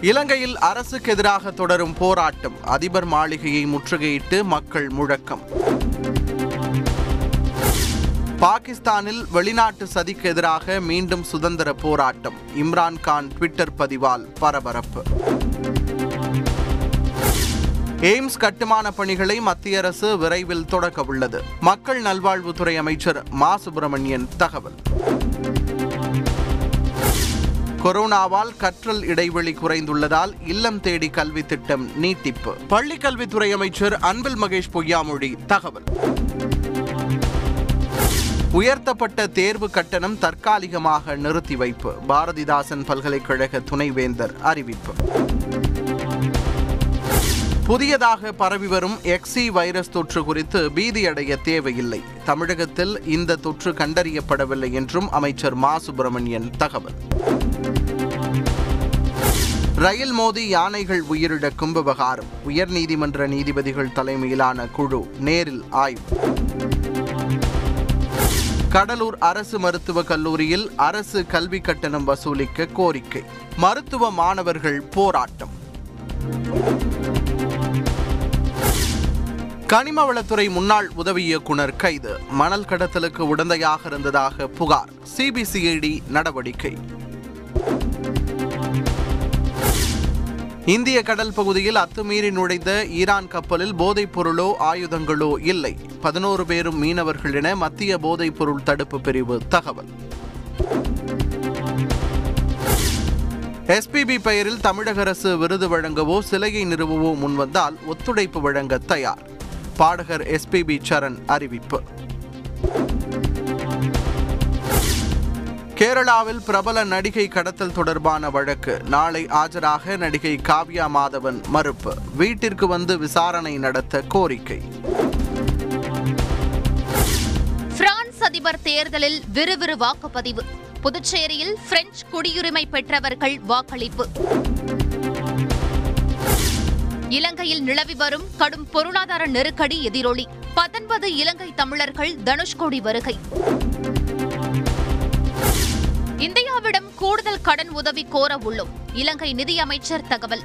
இலங்கையில் அரசுக்கு எதிராக தொடரும் போராட்டம். அதிபர் மாளிகையை முற்றுகையிட்டு மக்கள் முழக்கம். பாகிஸ்தானில் வெளிநாட்டு சதிக்கு எதிராக மீண்டும் சுதந்திர போராட்டம். இம்ரான் கான் ட்விட்டர் பதிவால் பரபரப்பு. எய்ம்ஸ் கட்டுமான பணிகளை மத்திய அரசு விரைவில் தொடக்க உள்ளது. மக்கள் நல்வாழ்வுத்துறை அமைச்சர் மா. சுப்பிரமணியன் தகவல். கொரோனாவால் கற்றல் இடைவெளி குறைந்துள்ளதால் இல்லம் தேடி கல்வி திட்டம் நீட்டிப்பு. பள்ளிக்கல்வித்துறை அமைச்சர் அன்பில் மகேஷ் பொய்யாமொழி தகவல். உயர்த்தப்பட்ட தேர்வு கட்டணம் தற்காலிகமாக நிறுத்தி வைப்பு. பாரதிதாசன் பல்கலைக்கழக துணைவேந்தர் அறிவிப்பு. புதியதாக பரவி வரும் எக்ஸி வைரஸ் தொற்று குறித்து பீதியடைய தேவையில்லை. தமிழகத்தில் இந்த தொற்று கண்டறியப்படவில்லை என்றும் அமைச்சர் மா. சுப்பிரமணியன் தகவல். ரயில் மோதி யானைகள் உயிரிழக்கும் விவகாரம். உயர்நீதிமன்ற நீதிபதிகள் தலைமையிலான குழு நேரில் ஆய்வு. கடலூர் அரசு மருத்துவக் கல்லூரியில் அரசு கல்வி கட்டணம் வசூலிக்க கோரிக்கை. மருத்துவ மாணவர்கள் போராட்டம். கனிமவளத்துறை முன்னாள் உதவி இயக்குனர் கைது. மணல் கடத்தலுக்கு உடந்தையாக இருந்ததாக புகார். சிபிசிஐடி நடவடிக்கை. இந்திய கடல் பகுதியில் அத்துமீறி நுழைந்த ஈரான் கப்பலில் போதைப் பொருளோ ஆயுதங்களோ இல்லை. பதினோரு பேரும் மீனவர்கள் என மத்திய போதைப் பொருள் தடுப்பு பிரிவு தகவல். எஸ்பிபி பெயரில் தமிழக அரசு விருது வழங்கவோ சிலையை நிறுவவோ முன்வந்தால் ஒத்துழைப்பு வழங்க தயார். பாடகர் எஸ்பிபி சரண் அறிவிப்பு. கேரளாவில் பிரபல நடிகை கடத்தல் தொடர்பான வழக்கு. நாளை ஆஜராக நடிகை காவ்யா மாதவன் மறுப்பு. வீட்டிற்கு வந்து விசாரணை நடத்த கோரிக்கை. பிரான்ஸ் அதிபர் தேர்தலில் விறுவிறு வாக்குப்பதிவு. புதுச்சேரியில் பிரெஞ்சு குடியுரிமை பெற்றவர்கள் வாக்களிப்பு. இலங்கையில் நிலவி வரும் கடும் பொருளாதார நெருக்கடி எதிரொலி. பத்தொன்பது இலங்கை தமிழர்கள் தனுஷ்கோடி வருகை. இந்தியாவிடம் கூடுதல் கடன் உதவி கோர உள்ளோம். இலங்கை நிதியமைச்சர் தகவல்.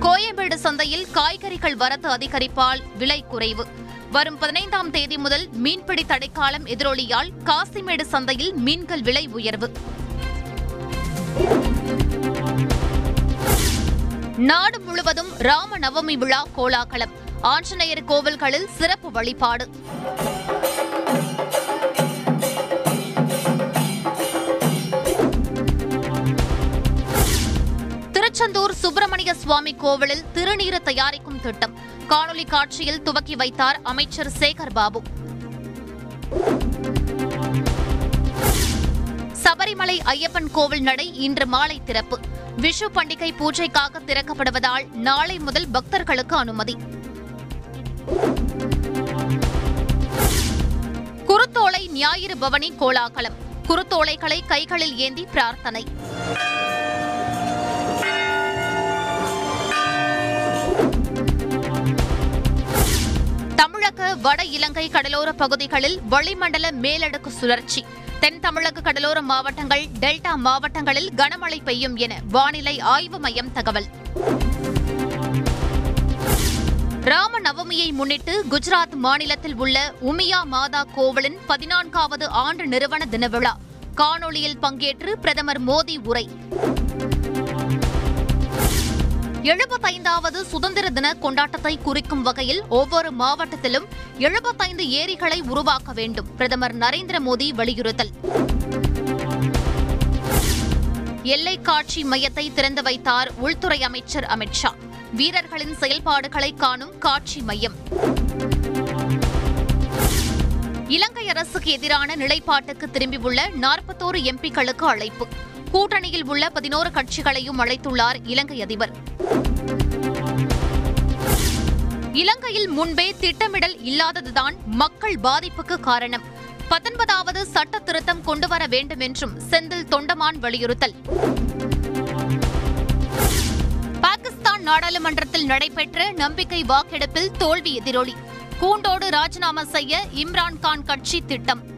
கோயம்பேடு சந்தையில் காய்கறிகள் வரத்து அதிகரிப்பால் விலை குறைவு. வரும் பதினைந்தாம் தேதி முதல் மீன்பிடி தடைக்காலம் எதிரொலியால் காசிமேடு சந்தையில் மீன்கள் விலை உயர்வு. நாடு முழுவதும் ராம நவமி விழா கோலாகலம். ஆஞ்சநேயர் கோவில்களில் சிறப்பு வழிபாடு. திருச்செந்தூர் சுப்பிரமணிய சுவாமி கோவிலில் திருநீறு தயாரிக்கும் திட்டம். காணொலி காட்சியில் துவக்கி வைத்தார் அமைச்சர் சேகர் பாபு. சபரிமலை ஐயப்பன் கோவில் நடை இன்று மாலை திறப்பு. விஷு பண்டிகை பூஜைக்காக திறக்கப்படுவதால் நாளை முதல் பக்தர்களுக்கு அனுமதி. குருத்தோலை ஞாயிறு பவனி கோலாகலம். குருத்தோலைகளை கைகளில் ஏந்தி பிரார்த்தனை. தமிழக வட இலங்கை கடலோர பகுதிகளில் வளிமண்டல மேலடுக்கு சுழற்சி. தென் தமிழக கடலோர மாவட்டங்கள் டெல்டா மாவட்டங்களில் கனமழை பெய்யும் என வானிலை ஆய்வு மையம் தகவல். ராம நவமியை முன்னிட்டு குஜராத் மாநிலத்தில் உள்ள உமியா மாதா கோவிலின் பதினான்காவது ஆண்டு நிறுவன தின விழா காணொளியில் பங்கேற்று பிரதமர் மோடி உரை. எழுபத்தைந்தாவது சுதந்திர தின கொண்டாட்டத்தை குறிக்கும் வகையில் ஒவ்வொரு மாவட்டத்திலும் எழுபத்தைந்து ஏரிகளை உருவாக்க வேண்டும் பிரதமர் நரேந்திர மோடி வலியுறுத்தல். எல்லை காட்சி மையத்தை திறந்து வைத்தார் உள்துறை அமைச்சர் அமித்ஷா வீரர்களின் செயல்பாடுகளை காணும் காட்சி மையம். இலங்கை அரசுக்கு எதிரான நிலைப்பாட்டுக்கு திரும்பியுள்ள நாற்பத்தோரு எம்பிக்களுக்கு அழைப்பு. கூட்டணியில் உள்ள பதினோரு கட்சிகளையும் அழைத்துள்ளார் இலங்கை அதிபர். இலங்கையில் முன்பே திட்டமிடல் இல்லாததுதான் மக்கள் பாதிப்புக்கு காரணம். பத்தொன்பதாவது சட்ட திருத்தம் கொண்டுவர வேண்டும் என்றும் செந்தில் தொண்டமான் வலியுறுத்தல். பாகிஸ்தான் நாடாளுமன்றத்தில் நடைபெற்ற நம்பிக்கை வாக்கெடுப்பில் தோல்வி எதிரொலி. கூண்டோடு ராஜினாமா செய்ய இம்ரான்கான் கட்சி திட்டம்.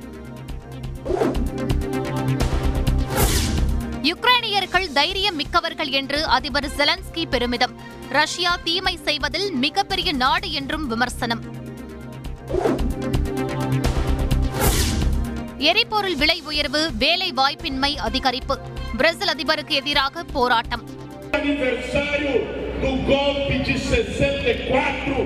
யுக்ரைனியர்கள் தைரியம் மிக்கவர்கள் என்று அதிபர் ஜெலன்ஸ்கி பெருமிதம். ரஷ்யா தீமை செய்வதில் மிகப்பெரிய நாடு என்றும் விமர்சனம். எரிபொருள் விலை உயர்வு வேலை வாய்ப்பின்மை அதிகரிப்பு. பிரேசில் அதிபருக்கு எதிராக போராட்டம். Aniversário do golpe de 64.